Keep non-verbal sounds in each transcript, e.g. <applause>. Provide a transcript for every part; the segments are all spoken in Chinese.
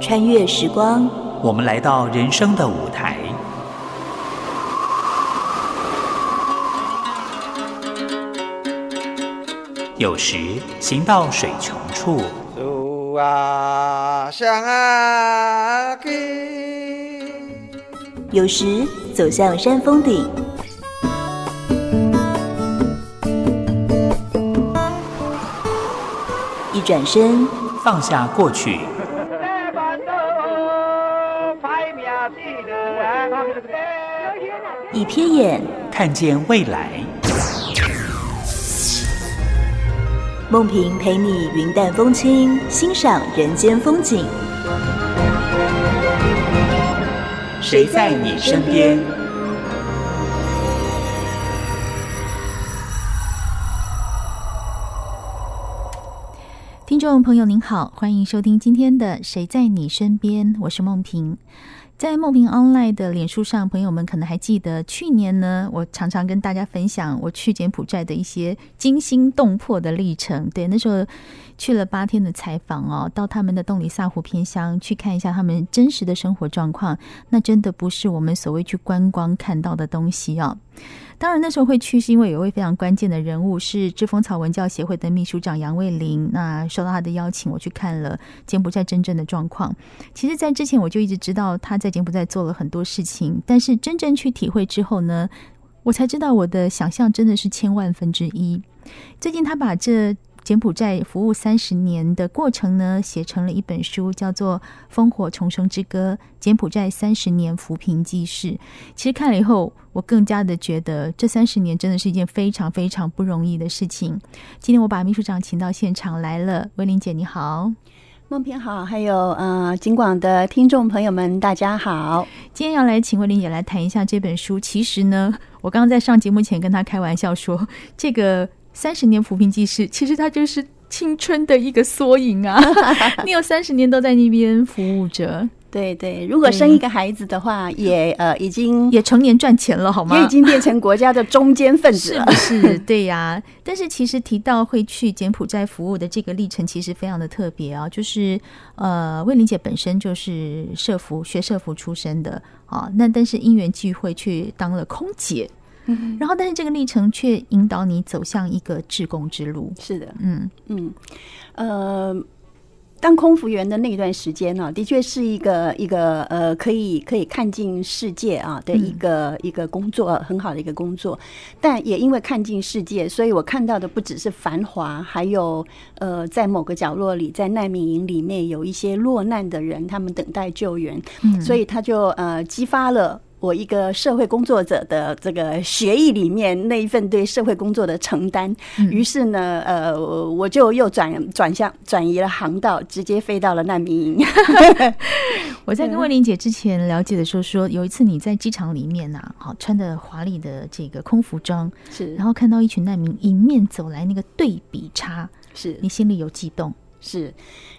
穿越时光，我们来到人生的舞台。有时行到水穷处，有时走向山峰顶。一转身，放下过去，一瞥眼，看见未来。梦萍陪你云淡风轻，欣赏人间风景。谁在你身边？听众朋友您好，欢迎收听今天的《谁在你身边》，我是梦萍。在梦萍 online 的脸书上，朋友们可能还记得，去年呢，我常常跟大家分享我去柬埔寨的一些惊心动魄的历程。对，那时候去了八天的采访哦，到他们的洞里萨湖偏乡去看一下他们真实的生活状况，那真的不是我们所谓去观光看到的东西哦。当然那时候会去，是因为有位非常关键的人物是知风草文教协会的秘书长杨卫林。那受到他的邀请，我去看了柬埔寨真正的状况。其实，在之前我就一直知道他在柬埔寨做了很多事情，但是真正去体会之后呢，我才知道我的想象真的是千万分之一。最近他把这柬埔寨服务三十年的过程呢，写成了一本书，叫做《烽火重生之歌：柬埔寨三十年扶贫纪事》。其实看了以后，我更加的觉得这三十年真的是一件非常非常不容易的事情。今天我把秘书长请到现场来了，威玲姐你好，孟平好，还有呃金广的听众朋友们大家好。今天要来请威玲姐来谈一下这本书。其实呢，我刚刚在上节目前跟她开玩笑说，这个。三十年扶贫纪事，其实它就是青春的一个缩影啊！<laughs> 你有三十年都在那边服务着，对对。如果生一个孩子的话，也呃已经也成年赚钱了，好吗？也已经变成国家的中坚分子了，是不是？对呀、啊。<laughs> 但是其实提到会去柬埔寨服务的这个历程，其实非常的特别啊。就是呃，魏玲姐本身就是社服学社服出身的啊，那但是因缘际会去当了空姐。嗯，然后，但是这个历程却引导你走向一个志工之路。是的，嗯嗯，呃，当空服员的那段时间呢、啊，的确是一个一个呃，可以可以看尽世界啊的一个、嗯、一个工作，很好的一个工作。但也因为看尽世界，所以我看到的不只是繁华，还有呃，在某个角落里，在难民营里面有一些落难的人，他们等待救援。嗯，所以他就呃激发了。我一个社会工作者的这个学艺里面那一份对社会工作的承担，于是呢，呃，我就又转转向转移了航道，直接飞到了难民营。<laughs> 我在跟魏玲姐之前了解的时候说，有一次你在机场里面呐，好穿着华丽的这个空服装，是，然后看到一群难民迎面走来，那个对比差，是。你心里有激动，是。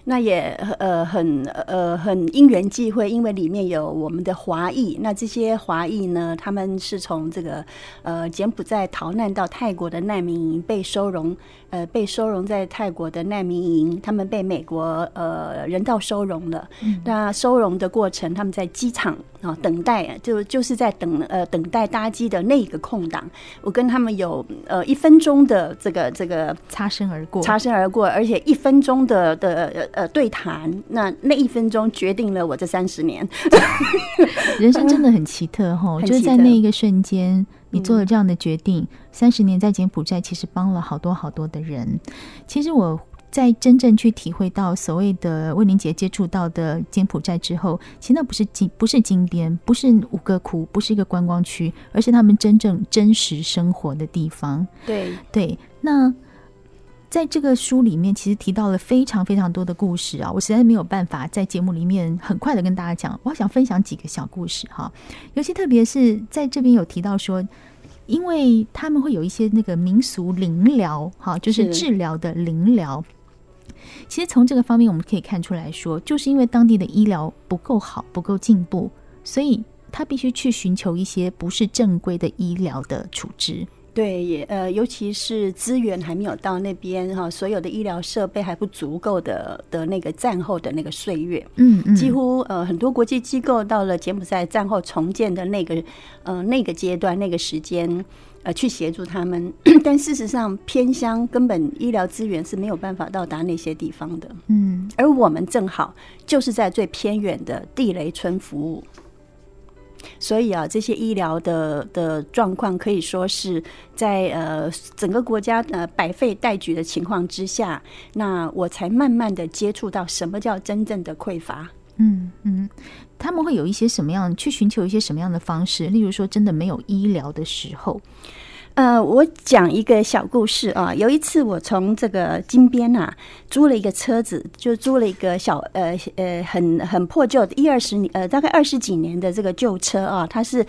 那也呃很呃很因缘际会，因为里面有我们的华裔。那这些华裔呢，他们是从这个呃柬埔寨逃难到泰国的难民营被收容，呃被收容在泰国的难民营，他们被美国呃人道收容了。嗯、那收容的过程，他们在机场啊等待，就就是在等呃等待搭机的那一个空档，我跟他们有呃一分钟的这个这个擦身而过，擦身而过，而且一分钟的的。呃，对谈，那那一分钟决定了我这三十年。<laughs> 人生真的很奇特 <laughs> 哈，就是在那一个瞬间，你做了这样的决定。三十年在柬埔寨，其实帮了好多好多的人。其实我在真正去体会到所谓的魏玲姐接触到的柬埔寨之后，其实那不是金，不是金边，不是五个窟，不是一个观光区，而是他们真正真实生活的地方。对对，那。在这个书里面，其实提到了非常非常多的故事啊，我实在没有办法在节目里面很快的跟大家讲。我想分享几个小故事哈，尤其特别是在这边有提到说，因为他们会有一些那个民俗灵疗哈，就是治疗的灵疗。其实从这个方面我们可以看出来说，就是因为当地的医疗不够好、不够进步，所以他必须去寻求一些不是正规的医疗的处置。对，也呃，尤其是资源还没有到那边哈，所有的医疗设备还不足够的的那个战后的那个岁月，嗯嗯，几乎呃很多国际机构到了柬埔寨战后重建的那个呃那个阶段那个时间呃去协助他们，<coughs> 但事实上偏乡根本医疗资源是没有办法到达那些地方的，嗯，而我们正好就是在最偏远的地雷村服务。所以啊，这些医疗的的状况可以说是在呃整个国家的百废待举的情况之下，那我才慢慢的接触到什么叫真正的匮乏。嗯嗯，他们会有一些什么样去寻求一些什么样的方式？例如说，真的没有医疗的时候。呃，我讲一个小故事啊。有一次，我从这个金边啊租了一个车子，就租了一个小呃呃很很破旧的一二十年呃大概二十几年的这个旧车啊，它是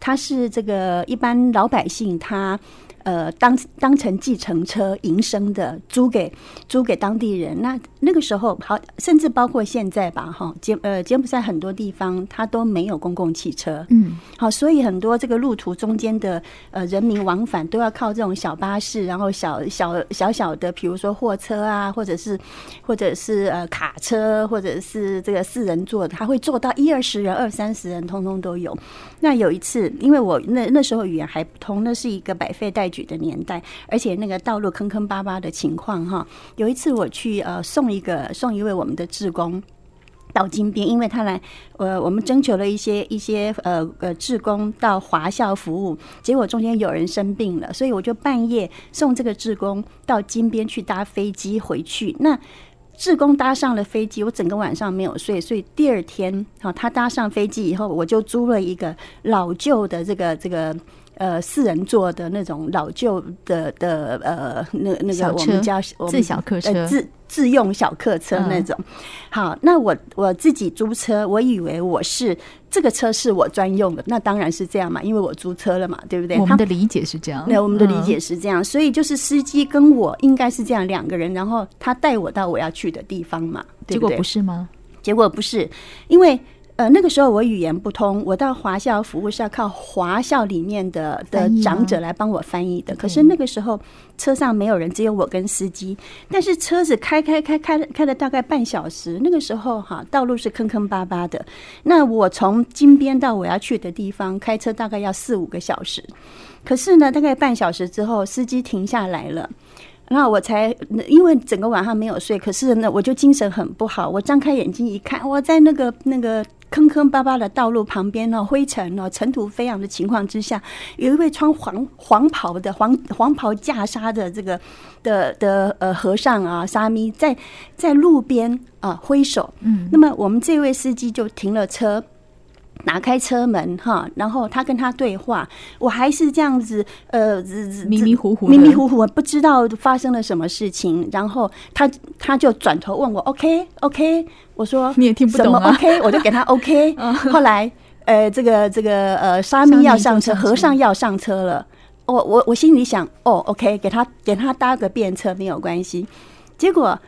它是这个一般老百姓他。呃，当当成计程车营生的，租给租给当地人。那那个时候，好，甚至包括现在吧，哈，柬呃柬埔寨很多地方它都没有公共汽车，嗯，好，所以很多这个路途中间的呃人民往返都要靠这种小巴士，然后小小小小的，比如说货车啊，或者是或者是呃卡车，或者是这个四人座的，他会坐到一二十人、二三十人，通通都有。那有一次，因为我那那时候语言还不通，那是一个百废待举的年代，而且那个道路坑坑巴巴的情况哈。有一次我去呃送一个送一位我们的志工到金边，因为他来呃我们征求了一些一些呃呃志工到华校服务，结果中间有人生病了，所以我就半夜送这个志工到金边去搭飞机回去。那志工搭上了飞机，我整个晚上没有睡，所以第二天好他搭上飞机以后，我就租了一个老旧的这个这个。呃，四人座的那种老旧的的呃，那那个我们叫自小客车，呃、自自用小客车那种。嗯、好，那我我自己租车，我以为我是这个车是我专用的，那当然是这样嘛，因为我租车了嘛，对不对？我们的理解是这样，那我们的理解是这样，嗯、所以就是司机跟我应该是这样两个人，然后他带我到我要去的地方嘛，对不对？结果不是吗？结果不是，因为。呃，那个时候我语言不通，我到华校服务是要靠华校里面的的长者来帮我翻译的。可是那个时候车上没有人，只有我跟司机。但是车子开开开开开了大概半小时，那个时候哈，道路是坑坑巴巴的。那我从金边到我要去的地方开车大概要四五个小时。可是呢，大概半小时之后，司机停下来了。然后我才，因为整个晚上没有睡，可是呢，我就精神很不好。我张开眼睛一看，我在那个那个坑坑巴巴的道路旁边呢，灰尘呢，尘土飞扬的情况之下，有一位穿黄黄袍的黄黄袍袈裟的这个的的呃和尚啊，沙弥在在路边啊挥手。嗯，那么我们这位司机就停了车。打开车门哈，然后他跟他对话，我还是这样子，呃，迷迷糊糊，迷迷糊糊，不知道发生了什么事情。然后他他就转头问我，OK OK，我说你也听不懂啊，OK，我就给他 <laughs> OK。后来呃，这个这个呃，沙弥要上车，和尚要上车了。我我我心里想，哦，OK，给他给他搭个便车没有关系。结果。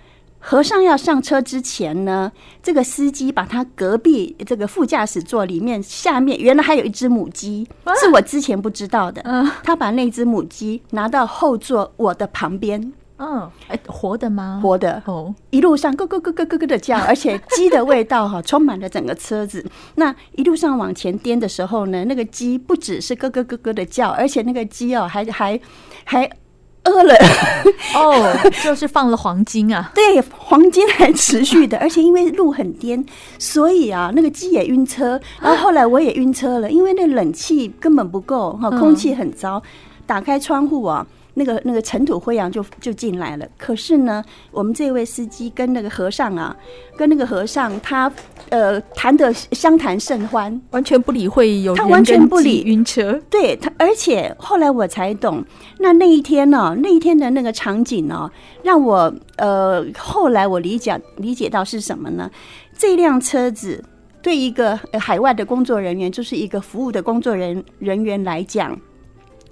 和尚要上车之前呢，这个司机把他隔壁这个副驾驶座里面下面原来还有一只母鸡，是我之前不知道的。嗯，他把那只母鸡拿到后座我的旁边。嗯，哎，活的吗？活的。哦，一路上咯咯咯咯咯咯的叫，<laughs> 而且鸡的味道哈充满了整个车子。那一路上往前颠的时候呢，那个鸡不只是咯咯咯咯的叫，而且那个鸡哦还还还。饿了哦，<laughs> 就是放了黄金啊！对，黄金还持续的，而且因为路很颠，所以啊，那个鸡也晕车，然后后来我也晕车了，因为那冷气根本不够哈，空气很糟，打开窗户啊。那个那个尘土灰扬就就进来了，可是呢，我们这位司机跟那个和尚啊，跟那个和尚他呃谈得相谈甚欢，完全不理会有他完全不理晕车，对他，而且后来我才懂，那那一天呢、哦，那一天的那个场景呢、哦，让我呃后来我理解理解到是什么呢？这辆车子对一个海外的工作人员，就是一个服务的工作人人员来讲，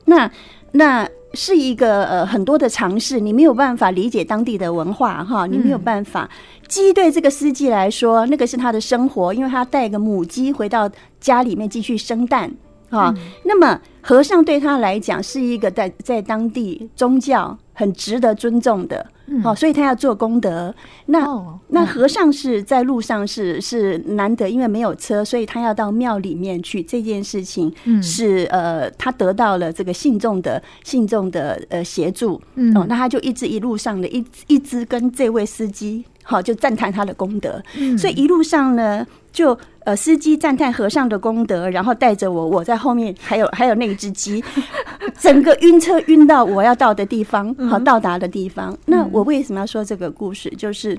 那那。是一个呃很多的尝试，你没有办法理解当地的文化哈，你没有办法。鸡对这个司机来说，那个是他的生活，因为他带个母鸡回到家里面继续生蛋。啊。那么和尚对他来讲是一个在在当地宗教很值得尊重的。好，所以他要做功德。那那和尚是在路上是是难得，因为没有车，所以他要到庙里面去。这件事情是呃，他得到了这个信众的信众的呃协助。哦，那他就一直一路上的一一直跟这位司机。好，就赞叹他的功德，所以一路上呢，就呃，司机赞叹和尚的功德，然后带着我，我在后面，还有 <laughs> 还有那只鸡，<laughs> 整个晕车晕到我要到的地方，好到达的地方。那我为什么要说这个故事？就是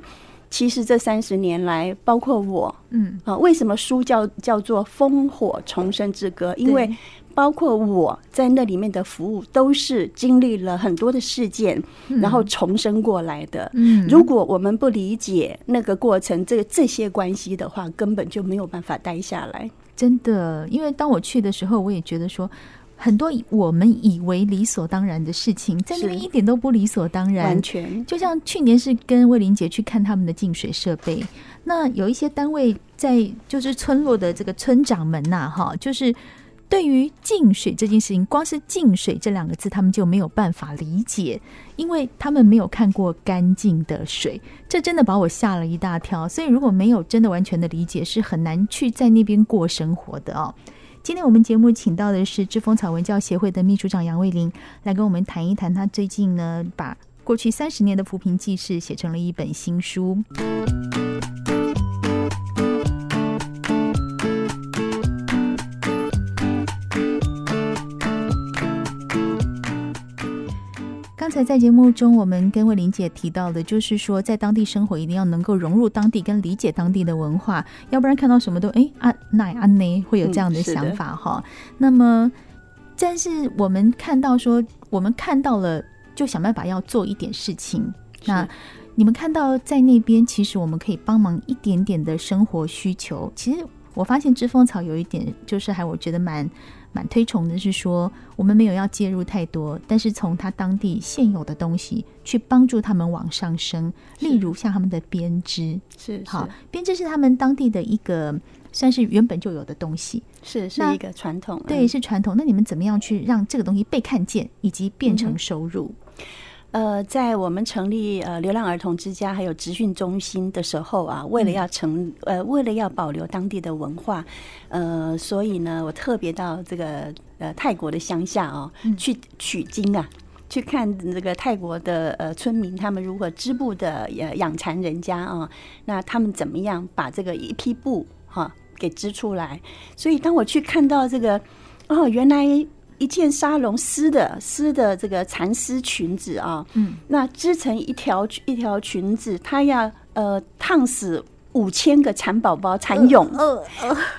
其实这三十年来，包括我，嗯，啊，为什么书叫叫做《烽火重生之歌》？因为包括我在那里面的服务，都是经历了很多的事件，然后重生过来的。嗯，如果我们不理解那个过程，这个这些关系的话，根本就没有办法待下来。真的，因为当我去的时候，我也觉得说，很多我们以为理所当然的事情，在那边一点都不理所当然。完全，就像去年是跟魏玲姐去看他们的净水设备，那有一些单位在就是村落的这个村长们呐，哈，就是。对于净水这件事情，光是“净水”这两个字，他们就没有办法理解，因为他们没有看过干净的水。这真的把我吓了一大跳。所以，如果没有真的完全的理解，是很难去在那边过生活的哦。今天我们节目请到的是知风草文教协会的秘书长杨卫林，来跟我们谈一谈他最近呢，把过去三十年的扶贫记事写成了一本新书。才在节目中，我们跟魏玲姐提到的，就是说，在当地生活一定要能够融入当地，跟理解当地的文化，要不然看到什么都哎啊那啊呢，会有这样的想法哈。那么，但是我们看到说，我们看到了，就想办法要做一点事情。那你们看到在那边，其实我们可以帮忙一点点的生活需求。其实我发现知风草有一点，就是还我觉得蛮。蛮推崇的是说，我们没有要介入太多，但是从他当地现有的东西去帮助他们往上升。例如像他们的编织，是好编织是他们当地的一个算是原本就有的东西，是是一个传统，对，是传统。那你们怎么样去让这个东西被看见，以及变成收入？嗯呃，在我们成立呃流浪儿童之家还有职训中心的时候啊，为了要成呃为了要保留当地的文化，呃，所以呢，我特别到这个呃泰国的乡下哦，去取经啊，去看这个泰国的呃村民他们如何织布的呃养蚕人家啊，那他们怎么样把这个一批布哈给织出来？所以当我去看到这个哦，原来。一件纱龙丝的丝的这个蚕丝裙子啊，嗯，那织成一条一条裙子，它要呃烫死。五千个蚕宝宝蚕蛹，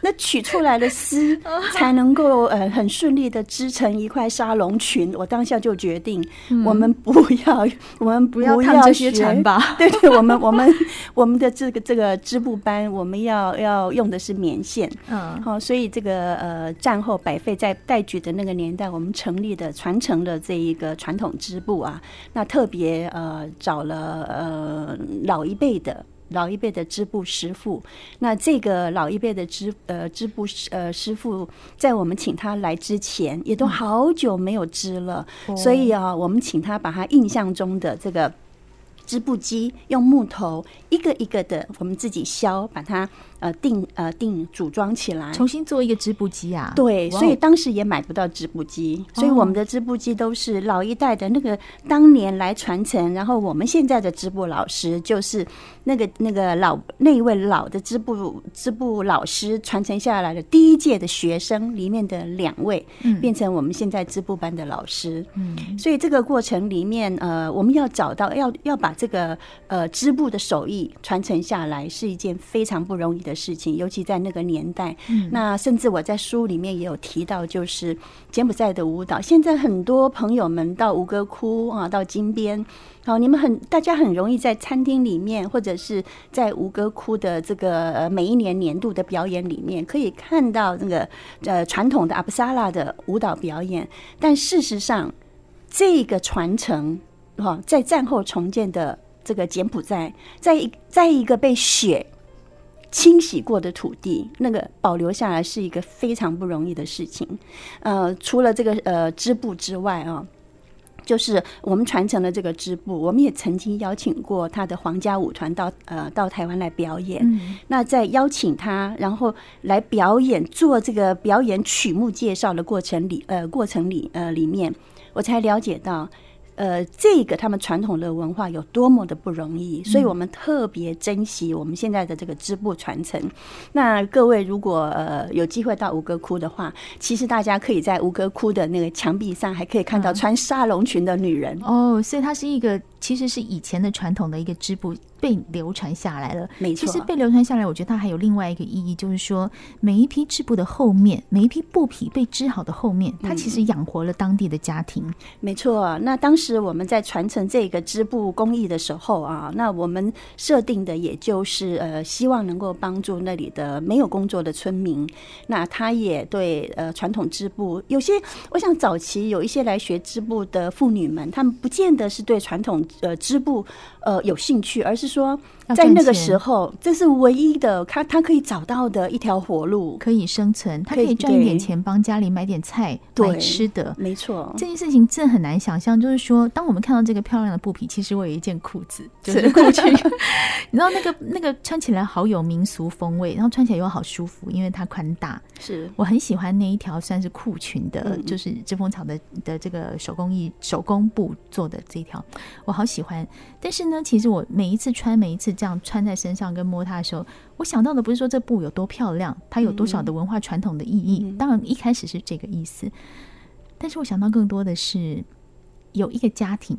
那取出来的丝 <laughs> 才能够呃很顺利的织成一块纱笼裙。我当下就决定，我们不要，<laughs> 我们不要烫这些蚕吧。对对，我们我们我们的这个这个织布班，我们要要用的是棉线。嗯，好，所以这个呃战后百废在待举的那个年代，我们成立的传承的这一个传统织布啊，那特别呃找了呃老一辈的。老一辈的织布师傅，那这个老一辈的织呃织布呃师傅，在我们请他来之前，也都好久没有织了，所以啊，我们请他把他印象中的这个织布机用木头一个一个的，我们自己削，把它。呃，定呃定组装起来，重新做一个织布机啊。对，所以当时也买不到织布机，所以我们的织布机都是老一代的那个当年来传承。然后我们现在的织布老师就是那个那个老那一位老的织布织布老师传承下来的第一届的学生里面的两位，变成我们现在织布班的老师。嗯，所以这个过程里面，呃，我们要找到要要把这个呃织布的手艺传承下来，是一件非常不容易的事情，尤其在那个年代，嗯，那甚至我在书里面也有提到，就是柬埔寨的舞蹈。现在很多朋友们到吴哥窟啊，到金边，好，你们很大家很容易在餐厅里面，或者是在吴哥窟的这个呃每一年年度的表演里面，可以看到那个呃传统的阿布萨拉的舞蹈表演。但事实上，这个传承哈，在战后重建的这个柬埔寨，在一在一个被血。清洗过的土地，那个保留下来是一个非常不容易的事情。呃，除了这个呃织布之外啊。就是我们传承了这个织布，我们也曾经邀请过他的皇家舞团到呃到台湾来表演。嗯、那在邀请他，然后来表演做这个表演曲目介绍的过程里，呃过程里呃里面，我才了解到。呃，这个他们传统的文化有多么的不容易，所以我们特别珍惜我们现在的这个织布传承。那各位如果呃有机会到吴哥窟的话，其实大家可以在吴哥窟的那个墙壁上还可以看到穿纱笼裙的女人。嗯、哦，所以它是一个其实是以前的传统的一个织布。被流传下来了，没错。其实被流传下来，我觉得它还有另外一个意义，就是说每一批织布的后面，每一批布匹被织好的后面，它其实养活了当地的家庭。嗯、没错。那当时我们在传承这个织布工艺的时候啊，那我们设定的也就是呃，希望能够帮助那里的没有工作的村民。那他也对呃传统织布有些，我想早期有一些来学织布的妇女们，她们不见得是对传统呃织布呃有兴趣，而是。说在那个时候，这是唯一的，他他可以找到的一条活路，可以生存，他可以赚一点钱，帮家里买点菜，买吃的。没错，这件事情真的很难想象。就是说，当我们看到这个漂亮的布匹，其实我有一件裤子，就是过去，<laughs> 你知道那个那个穿起来好有民俗风味，然后穿起来又好舒服，因为它宽大。是我很喜欢那一条算是裤裙的，嗯、就是织蜂草的的这个手工艺手工布做的这一条，我好喜欢。但是呢，其实我每一次穿，每一次这样穿在身上跟摸它的时候，我想到的不是说这布有多漂亮，它有多少的文化传统的意义。嗯、当然一开始是这个意思，但是我想到更多的是有一个家庭，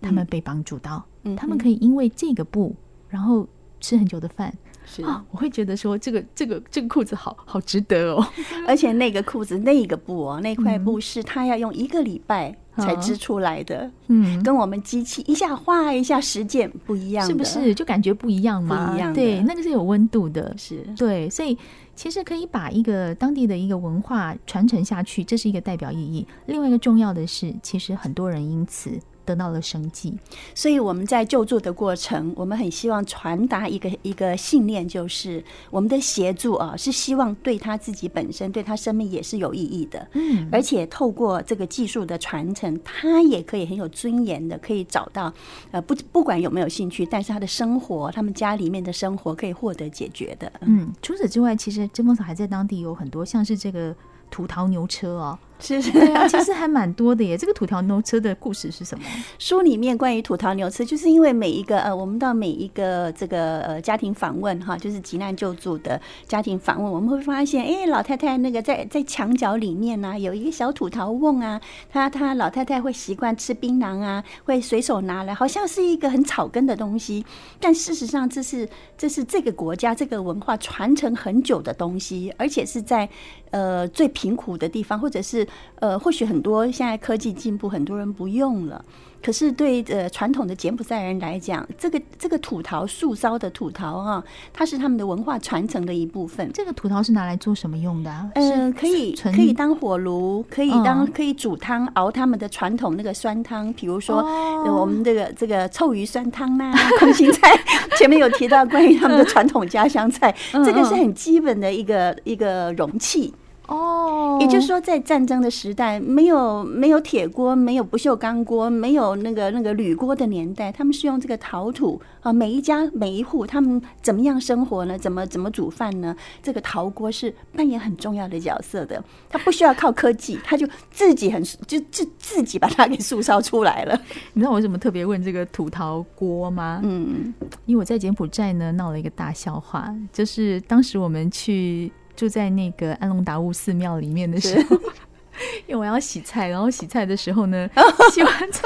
他们被帮助到，嗯、他们可以因为这个布，然后吃很久的饭。是啊，我会觉得说这个这个这个裤子好好值得哦，<laughs> 而且那个裤子那个布哦，那块布是他要用一个礼拜才织出来的，嗯，跟我们机器一下画一下实践不一样，是不是？就感觉不一样吗？不一样，对，那个是有温度的，是对，所以其实可以把一个当地的一个文化传承下去，这是一个代表意义。另外一个重要的是，其实很多人因此。得到了生计，所以我们在救助的过程，我们很希望传达一个一个信念，就是我们的协助啊，是希望对他自己本身，对他生命也是有意义的。嗯，而且透过这个技术的传承，他也可以很有尊严的，可以找到呃不不管有没有兴趣，但是他的生活，他们家里面的生活可以获得解决的。嗯，除此之外，其实织蜂巢还在当地有很多，像是这个土陶牛车哦。是是，对啊，其实还蛮多的耶。这个土陶牛车的故事是什么？书里面关于土陶牛车，就是因为每一个呃，我们到每一个这个呃家庭访问哈，就是急难救助的家庭访问，我们会发现，哎，老太太那个在在墙角里面呢、啊，有一个小土陶瓮啊，她她老太太会习惯吃槟榔啊，会随手拿来，好像是一个很草根的东西，但事实上这是这是这个国家这个文化传承很久的东西，而且是在呃最贫苦的地方，或者是。呃，或许很多现在科技进步，很多人不用了。可是对呃传统的柬埔寨人来讲，这个这个土陶树烧的土陶啊，它是他们的文化传承的一部分。这个土陶是拿来做什么用的啊？嗯，可以可以当火炉，可以当可以煮汤，熬他们的传统那个酸汤，比如说我们这个这个臭鱼酸汤呐、啊，空心菜。<laughs> 前面有提到关于他们的传统家乡菜，这个是很基本的一个一个容器。哦，也就是说，在战争的时代，没有没有铁锅，没有不锈钢锅，没有那个那个铝锅的年代，他们是用这个陶土啊。每一家每一户，他们怎么样生活呢？怎么怎么煮饭呢？这个陶锅是扮演很重要的角色的。他不需要靠科技，他就自己很就就自己把它给塑造出来了。你知道我为什么特别问这个土陶锅吗？嗯，因为我在柬埔寨呢闹了一个大笑话，就是当时我们去。住在那个安龙达悟寺庙里面的时候，<laughs> 因为我要洗菜，然后洗菜的时候呢，<laughs> 洗完菜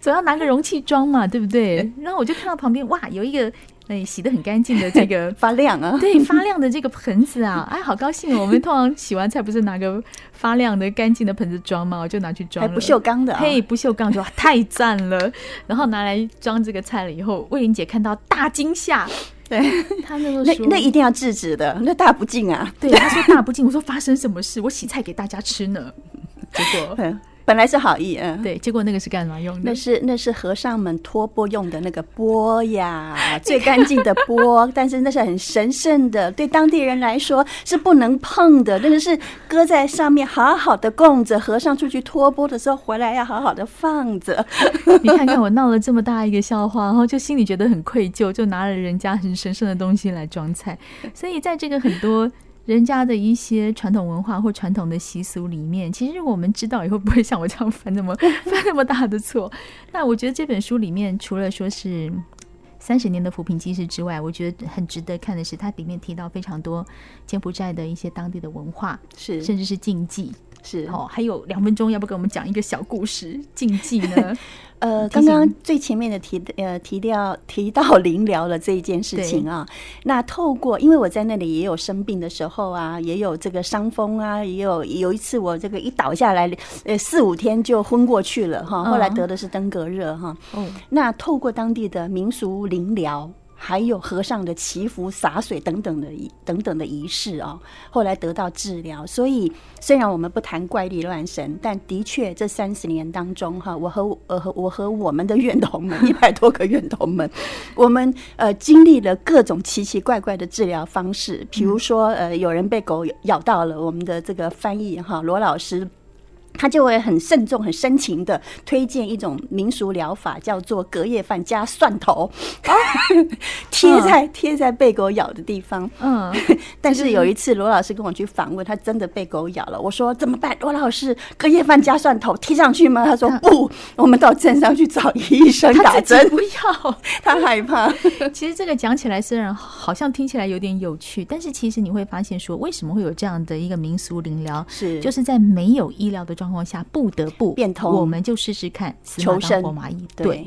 总要拿个容器装嘛，对不对？然后我就看到旁边哇，有一个哎洗得很干净的这个 <laughs> 发亮啊，对，发亮的这个盆子啊，哎，好高兴哦！我们通常洗完菜不是拿个发亮的干净的盆子装吗？我就拿去装了，还不锈钢的，嘿，不锈钢就太赞了。然后拿来装这个菜了以后，魏玲姐看到大惊吓。对他那个那那一定要制止的，那大不敬啊！对，他说大不敬，我说发生什么事？我洗菜给大家吃呢，结果 <laughs> 本来是好意，嗯，对，结果那个是干嘛用的？那是那是和尚们托钵用的那个钵呀，<laughs> 最干净的钵，但是那是很神圣的，对当地人来说是不能碰的，那个是搁在上面好好的供着，和尚出去托钵的时候回来要好好的放着。<laughs> <laughs> 你看看我闹了这么大一个笑话，然后就心里觉得很愧疚，就拿了人家很神圣的东西来装菜，所以在这个很多。人家的一些传统文化或传统的习俗里面，其实我们知道以后不会像我这样犯那么 <laughs> 犯那么大的错。那我觉得这本书里面，除了说是三十年的扶贫纪事之外，我觉得很值得看的是，它里面提到非常多柬埔寨的一些当地的文化，是甚至是禁忌。是哦，还有两分钟，要不给我们讲一个小故事？禁忌呢？<laughs> 呃，刚刚最前面的提呃提到提到灵疗了这一件事情啊，那透过因为我在那里也有生病的时候啊，也有这个伤风啊，也有有一次我这个一倒下来，呃四五天就昏过去了哈，后来得的是登革热哈。哦，那透过当地的民俗灵疗。还有和尚的祈福、洒水等等的等等的仪式哦，后来得到治疗。所以虽然我们不谈怪力乱神，但的确这三十年当中哈，我和呃和我和我们的院童们 <laughs> 一百多个院童们，我们呃经历了各种奇奇怪怪的治疗方式。比如说呃，有人被狗咬到了，我们的这个翻译哈罗老师。他就会很慎重、很深情的推荐一种民俗疗法，叫做隔夜饭加蒜头，<laughs> 贴在贴在被狗咬的地方。嗯，<laughs> 但是有一次罗老师跟我去访问，他真的被狗咬了。我说怎么办？罗老师，隔夜饭加蒜头贴上去吗？他说不，我们到镇上去找医生打针。不要，<laughs> 他害怕。其实这个讲起来虽然好像听起来有点有趣，但是其实你会发现说，为什么会有这样的一个民俗灵疗？是就是在没有医疗的状况。情况下不得不变通，我们就试试看求生活马医。对，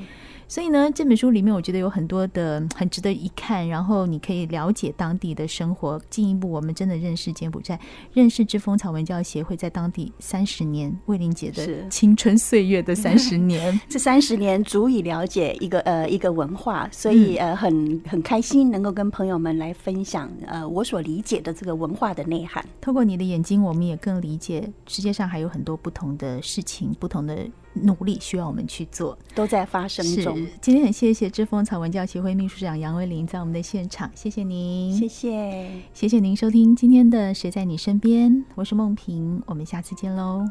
所以呢，这本书里面我觉得有很多的很值得一看，然后你可以了解当地的生活，进一步我们真的认识柬埔寨，认识之风草文教协会在当地三十年魏玲姐的青春岁月的三十年，<laughs> 这三十年足以了解一个呃一个文化，所以呃很很开心能够跟朋友们来分享呃我所理解的这个文化的内涵。透过你的眼睛，我们也更理解世界上还有很多不同的事情，不同的努力需要我们去做，都在发生中。今天很谢谢知风草文教协会秘书长杨威林在我们的现场，谢谢您，谢谢，谢谢您收听今天的谁在你身边，我是梦萍，我们下次见喽。